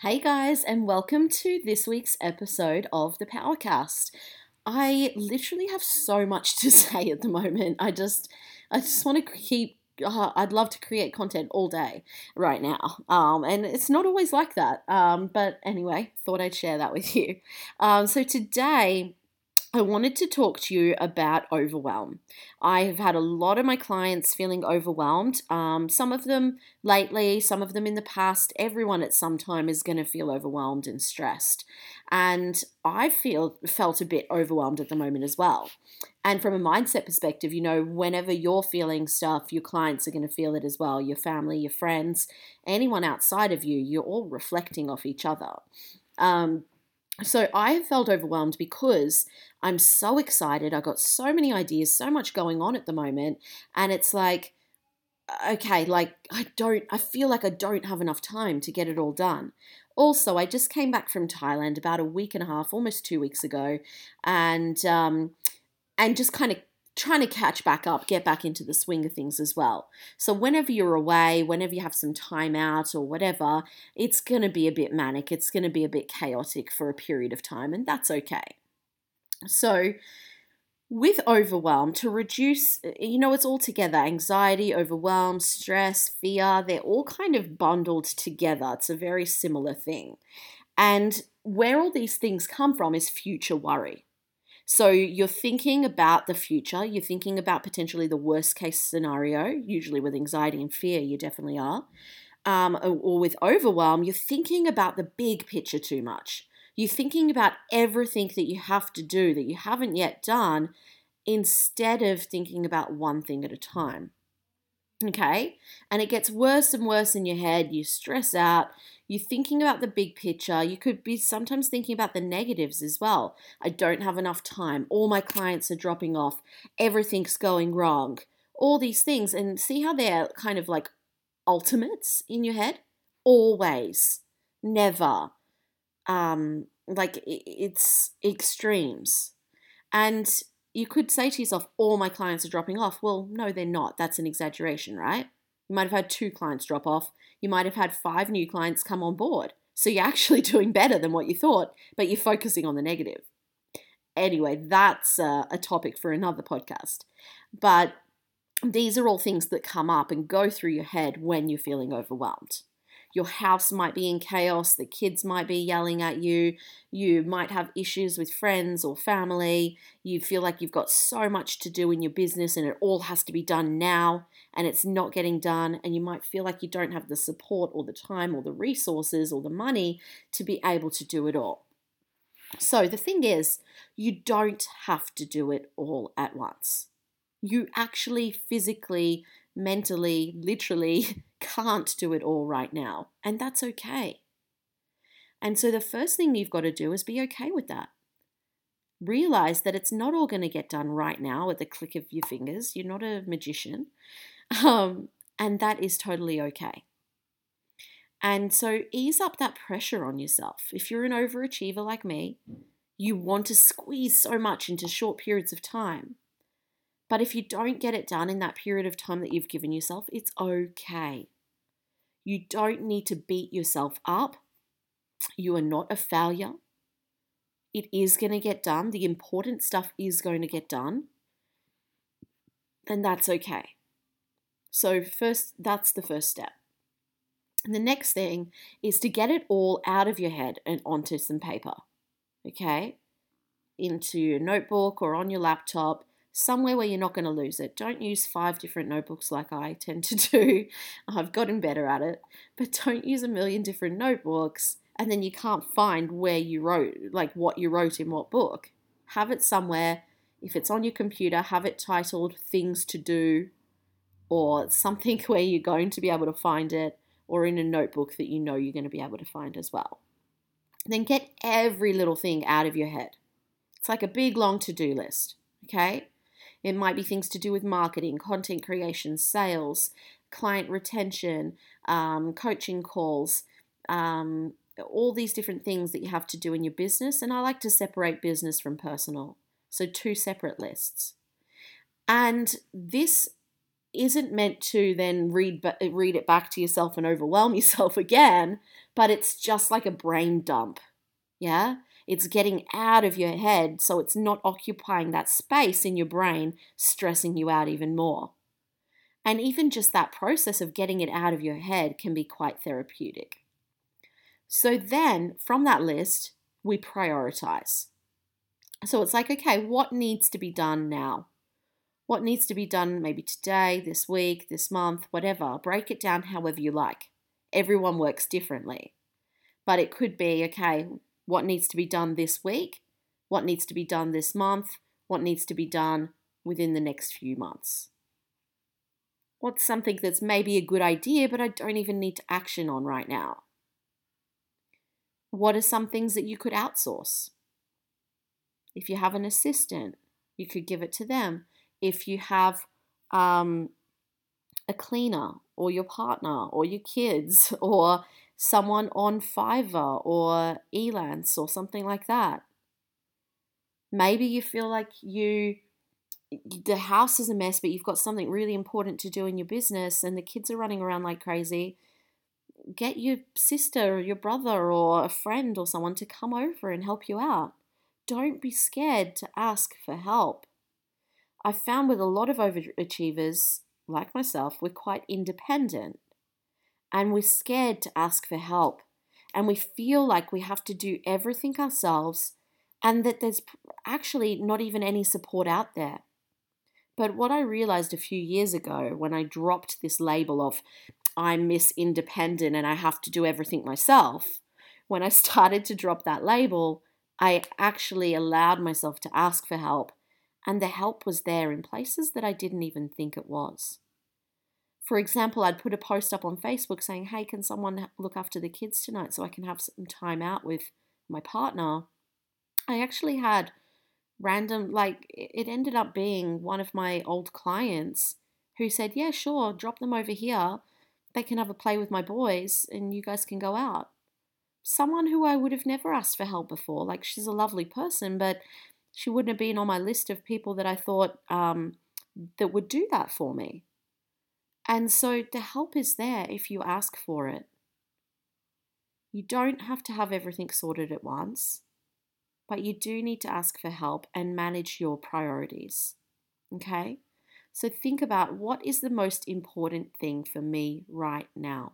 Hey guys, and welcome to this week's episode of the Powercast. I literally have so much to say at the moment. I just, I just want to keep. Uh, I'd love to create content all day right now, um, and it's not always like that. Um, but anyway, thought I'd share that with you. Um, so today I wanted to talk to you about overwhelm. I have had a lot of my clients feeling overwhelmed. Um, some of them lately, some of them in the past. Everyone at some time is going to feel overwhelmed and stressed, and I feel felt a bit overwhelmed at the moment as well. And from a mindset perspective, you know, whenever you're feeling stuff, your clients are going to feel it as well. Your family, your friends, anyone outside of you, you're all reflecting off each other. Um, so I felt overwhelmed because I'm so excited. I got so many ideas, so much going on at the moment. And it's like, okay, like I don't, I feel like I don't have enough time to get it all done. Also, I just came back from Thailand about a week and a half, almost two weeks ago, and um, and just kind of trying to catch back up, get back into the swing of things as well. So, whenever you're away, whenever you have some time out or whatever, it's going to be a bit manic. It's going to be a bit chaotic for a period of time, and that's okay. So, with overwhelm, to reduce, uh, you know, it's all together anxiety, overwhelm, stress, fear, they're all kind of bundled together. It's a very similar thing. And where all these things come from is future worry. So you're thinking about the future, you're thinking about potentially the worst case scenario, usually with anxiety and fear, you definitely are. Um, or, with overwhelm, you're thinking about the big picture too much. You're thinking about everything that you have to do that you haven't yet done instead of thinking about one thing at a time. Okay? And it gets worse and worse in your head. You stress out. You're thinking about the big picture. You could be sometimes thinking about the negatives as well. I don't have enough time. All my clients are dropping off. Everything's going wrong. All these things. And see how they're kind of like ultimates in your head? Always. Never. Um, like it's extremes. And you could say to yourself, all my clients are dropping off. Well, no, they're not. That's an exaggeration, right? You might have had two clients drop off. You might have had five new clients come on board. So you're actually doing better than what you thought, but you're focusing on the negative. Anyway, that's a, a topic for another podcast. But these are all things that come up and go through your head when you're feeling overwhelmed. Your house might be in chaos, the kids might be yelling at you, you might have issues with friends or family, you feel like you've got so much to do in your business and it all has to be done now and it's not getting done, and you might feel like you don't have the support or the time or the resources or the money to be able to do it all. So the thing is, you don't have to do it all at once. You actually physically, mentally, literally can't do it all right now, and that's okay. And so the first thing you've got to do is be okay with that. Realize that it's not all going to get done right now at the click of your fingers. You're not a magician. Um, and that is totally okay. And so ease up that pressure on yourself. If you're an overachiever like me, you want to squeeze so much into short periods of time. But if you don't get it done in that period of time that you've given yourself, it's okay. You don't need to beat yourself up. You are not a failure. It is going to get done. The important stuff is going to get done. And that's okay. So, first, that's the first step. And the next thing is to get it all out of your head and onto some paper, okay? Into your notebook or on your laptop, somewhere where you're not going to lose it. Don't use five different notebooks like I tend to do. I've gotten better at it, but don't use a million different notebooks and then you can't find where you wrote, like what you wrote in what book. Have it somewhere. If it's on your computer, have it titled Things to Do or something where you're going to be able to find it, or in a notebook that you know you're going to be able to find as well. Then get every little thing out of your head. It's like a big long to do list, okay? It might be things to do with marketing, content creation, sales, client retention, um, coaching calls, um, all these different things that you have to do in your business. And I like to separate business from personal. So, two separate lists. And this isn't meant to then read read it back to yourself and overwhelm yourself again, but it's just like a brain dump. Yeah? It's getting out of your head so it's not occupying that space in your brain, stressing you out even more. And even just that process of getting it out of your head can be quite therapeutic. So then from that list, we prioritize. So it's like, okay, what needs to be done now? What needs to be done maybe today, this week, this month, whatever? Break it down however you like. Everyone works differently. But it could be, okay, what needs to be done this week? What needs to be done this month? What needs to be done within the next few months? What's something that's maybe a good idea, but I don't even need to action on right now? What are some things that you could outsource? If you have an assistant, you could give it to them. If you have um, a cleaner or your partner or your kids or someone on Fiverr or Elance or something like that. Maybe you feel like you the house is a mess, but you've got something really important to do in your business and the kids are running around like crazy. Get your sister or your brother or a friend or someone to come over and help you out. Don't be scared to ask for help. I found with a lot of overachievers, like myself, we're quite independent and we're scared to ask for help. And we feel like we have to do everything ourselves and that there's actually not even any support out there. But what I realized a few years ago when I dropped this label of I'm Miss Independent and I have to do everything myself, when I started to drop that label, I actually allowed myself to ask for help, and the help was there in places that I didn't even think it was. For example, I'd put a post up on Facebook saying, Hey, can someone look after the kids tonight so I can have some time out with my partner? I actually had random, like, it ended up being one of my old clients who said, Yeah, sure, drop them over here. They can have a play with my boys and you guys can go out someone who I would have never asked for help before. Like, she's a lovely person, but she wouldn't have been on my list of people that I thought um, that would do that for me. And so the help is there if you ask for it. You don't have to have everything sorted at once, but you do need to ask for help and manage your priorities. Okay? So think about what is the most important thing for me right now.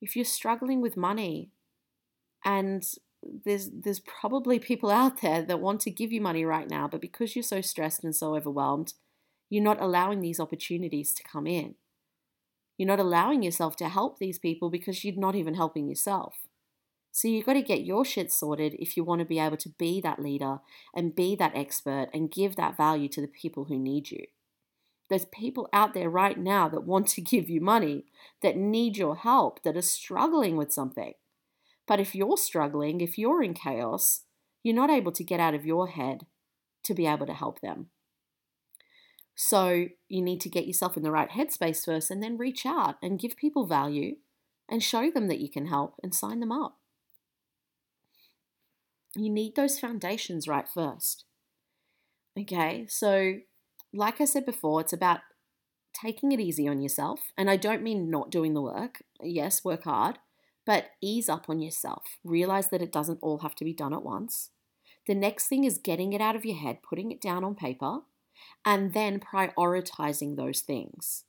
If you're struggling with money, and there's there's probably people out there that want to give you money right now, but because you're so stressed and so overwhelmed, you're not allowing these opportunities to come in. You're not allowing yourself to help these people because you're not even helping yourself. So you've got to get your shit sorted if you want to be able to be that leader and be that expert and give that value to the people who need you. There's people out there right now that want to give you money, that need your help, that are struggling with something. But if you're struggling, if you're in chaos, you're not able to get out of your head to be able to help them. So you need to get yourself in the right headspace first and then reach out and give people value and show them that you can help and sign them up. You need those foundations right first. Okay, so like I said before, it's about taking it easy on yourself. And I don't mean not doing the work. Yes, work hard, but ease up on yourself. Realize that it doesn't all have to be done at once. The next thing is getting it out of your head, putting it down on paper, and then prioritizing those things.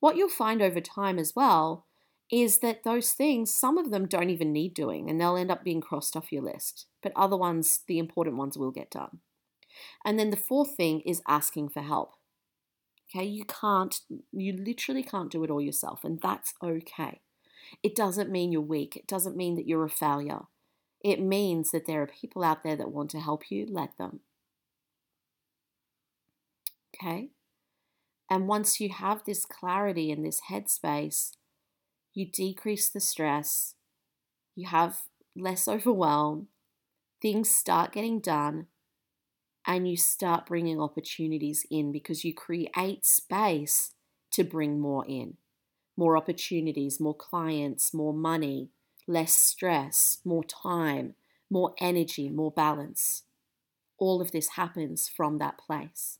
What you'll find over time as well is that those things, some of them don't even need doing and they'll end up being crossed off your list, but other ones, the important ones, will get done. And then the fourth thing is asking for help. Okay, you can't, you literally can't do it all yourself, and that's okay. It doesn't mean you're weak. It doesn't mean that you're a failure. It means that there are people out there that want to help you, let them. Okay? And once you have this clarity and this headspace, you decrease the stress, you have less overwhelm, things start getting done, and you start bringing opportunities in because you create space to bring more in more opportunities, more clients, more money, less stress, more time, more energy, more balance. All of this happens from that place.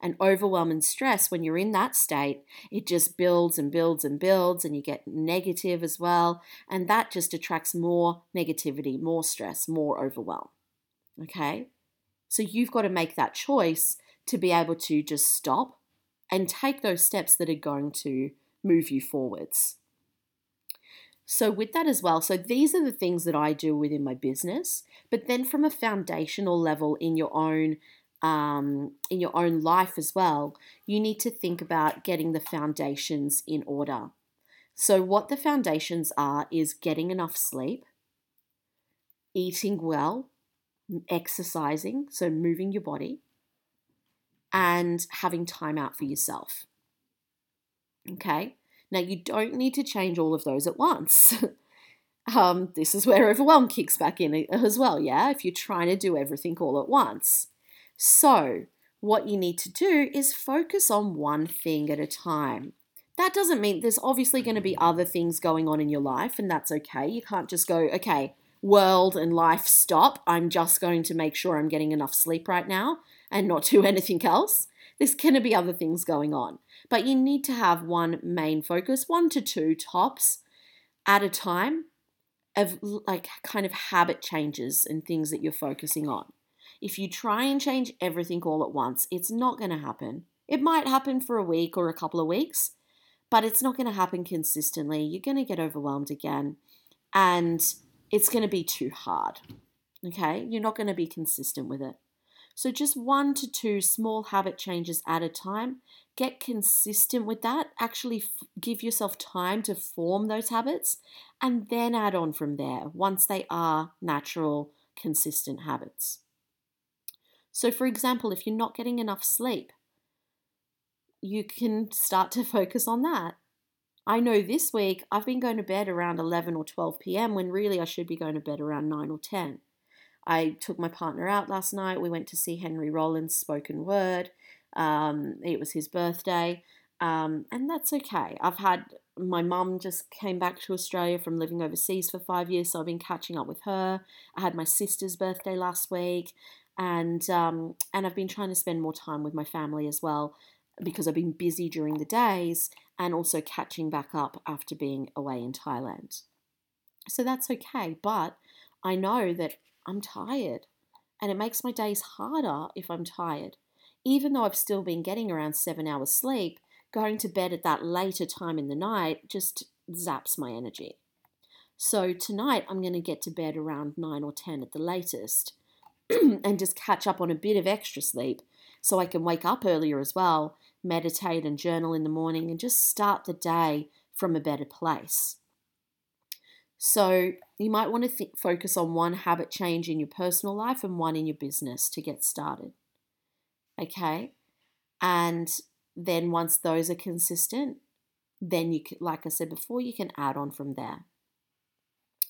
And overwhelm and stress, when you're in that state, it just builds and builds and builds, and you get negative as well. And that just attracts more negativity, more stress, more overwhelm. Okay? So you've got to make that choice to be able to just stop and take those steps that are going to move you forwards. So, with that as well, so these are the things that I do within my business, but then from a foundational level in your own um, in your own life as well, you need to think about getting the foundations in order. So, what the foundations are is getting enough sleep, eating well, exercising, so moving your body, and having time out for yourself. Okay, now you don't need to change all of those at once. um, this is where overwhelm kicks back in as well, yeah, if you're trying to do everything all at once. So, what you need to do is focus on one thing at a time. That doesn't mean there's obviously going to be other things going on in your life, and that's okay. You can't just go, okay, world and life stop. I'm just going to make sure I'm getting enough sleep right now and not do anything else. There's going to be other things going on. But you need to have one main focus, one to two tops at a time of like kind of habit changes and things that you're focusing on. If you try and change everything all at once, it's not going to happen. It might happen for a week or a couple of weeks, but it's not going to happen consistently. You're going to get overwhelmed again. And it's going to be too hard. Okay, you're not going to be consistent with it. So, just one to two small habit changes at a time. Get consistent with that. Actually, f- give yourself time to form those habits and then add on from there once they are natural, consistent habits. So, for example, if you're not getting enough sleep, you can start to focus on that. I know this week I've been going to bed around 11 or 12 p.m. when really I should be going to bed around 9 or 10. I took my partner out last night. We went to see Henry Rollins' spoken word. Um, it was his birthday, um, and that's okay. I've had my mum just came back to Australia from living overseas for five years, so I've been catching up with her. I had my sister's birthday last week, and um, and I've been trying to spend more time with my family as well because I've been busy during the days and also catching back up after being away in Thailand. So that's okay, but I know that I'm tired and it makes my days harder if I'm tired. Even though I've still been getting around seven hours sleep, going to bed at that later time in the night just zaps my energy. So tonight I'm going to get to bed around 9 or 10 at the latest and just catch up on a bit of extra sleep so I can wake up earlier as well meditate and journal in the morning, and just start the day from a better place. So, you might want to th- focus on one habit change in your personal life and one in your business to get started. Okay? And then once those are consistent, then you can, like I said before, you can add on from there.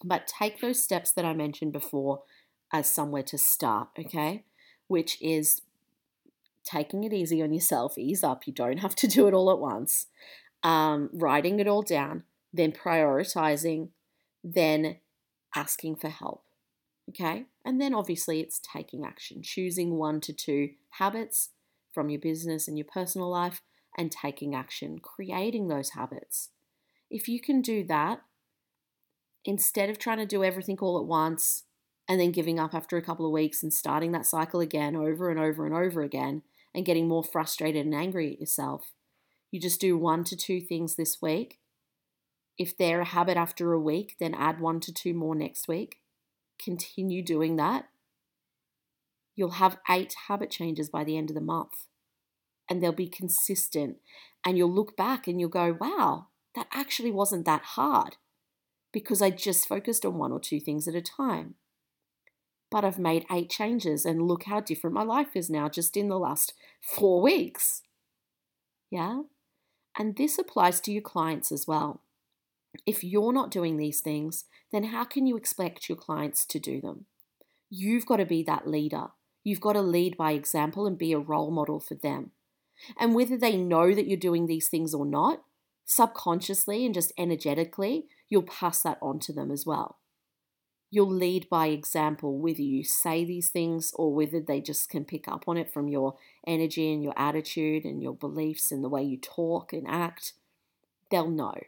But take those steps that I mentioned before as somewhere to start, okay? Which is taking it easy on yourself, ease up. You don't have to do it all at once. Um, writing it all down, then prioritizing, then asking for help. Okay. And then obviously it's taking action, choosing one to two habits from your business and your personal life and taking action, creating those habits. If you can do that, instead of trying to do everything all at once and then giving up after a couple of weeks and starting that cycle again over and over and over again, and getting more frustrated and angry at yourself. You just do one to two things this week. If they're a habit after a week, then add one to two more next week. Continue doing that. You'll have eight habit changes by the end of the month, and they'll be consistent. And you'll look back and you'll go, wow, that actually wasn't that hard because I just focused on one or two things at a time but I've made eight changes and look how different my life is now just in the last four weeks. Yeah? And this applies to your clients as well. If you're not doing these things, then how can you expect your clients to do them? You've got to be that leader. You've got to lead by example and be a role model for them. And whether they know that you're doing these things or not, subconsciously and just energetically, you'll pass that on to them as well. You'll lead by example, whether you say these things or whether they just can pick up on it from your energy and your attitude and your beliefs and the way you talk and act. They'll know.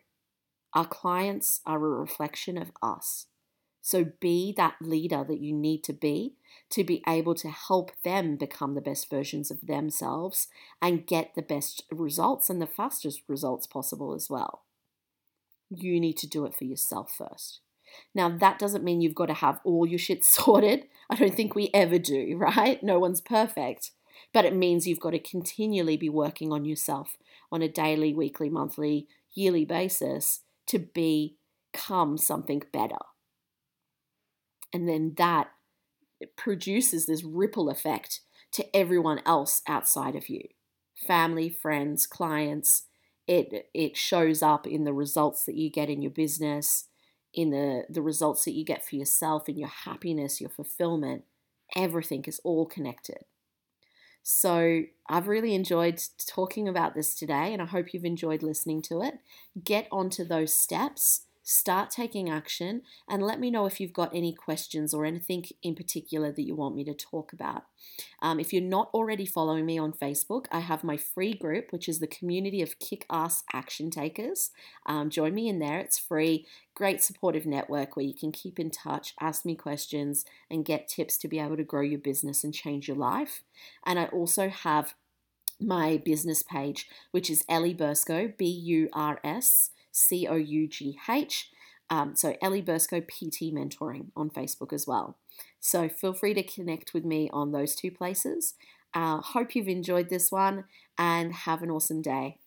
Our clients are a reflection of us. So be that leader that you need to be to be able to help them become the best versions of themselves and get the best results and the fastest results possible as well. You need to do it for yourself first. Now, that doesn't mean you've got to have all your shit sorted. I don't think we ever do, right? No one's perfect. But it means you've got to continually be working on yourself on a daily, weekly, monthly, yearly basis to become something better. And then that produces this ripple effect to everyone else outside of you family, friends, clients. It, it shows up in the results that you get in your business in the, the results that you get for yourself, in your happiness, your fulfillment. Everything is all connected. So, I've really enjoyed talking about this today, and I hope you've enjoyed listening to it. Get onto those steps start taking action and let me know if you've got any questions or anything in particular that you want me to talk about. Um, if you're not already following me on Facebook, I have my free group, which is the community of kick ass action takers. Um, join me in there, it's free. Great supportive network where you can keep in touch, ask me questions, and get tips to be able to grow your business and change your life. And I also have my business page, which is Ellie Burscough, B U R S C O U G H. Um, so Ellie Burscough PT Mentoring on Facebook as well. So feel free to connect with me on those two places. Uh, hope you've enjoyed this one and have an awesome day.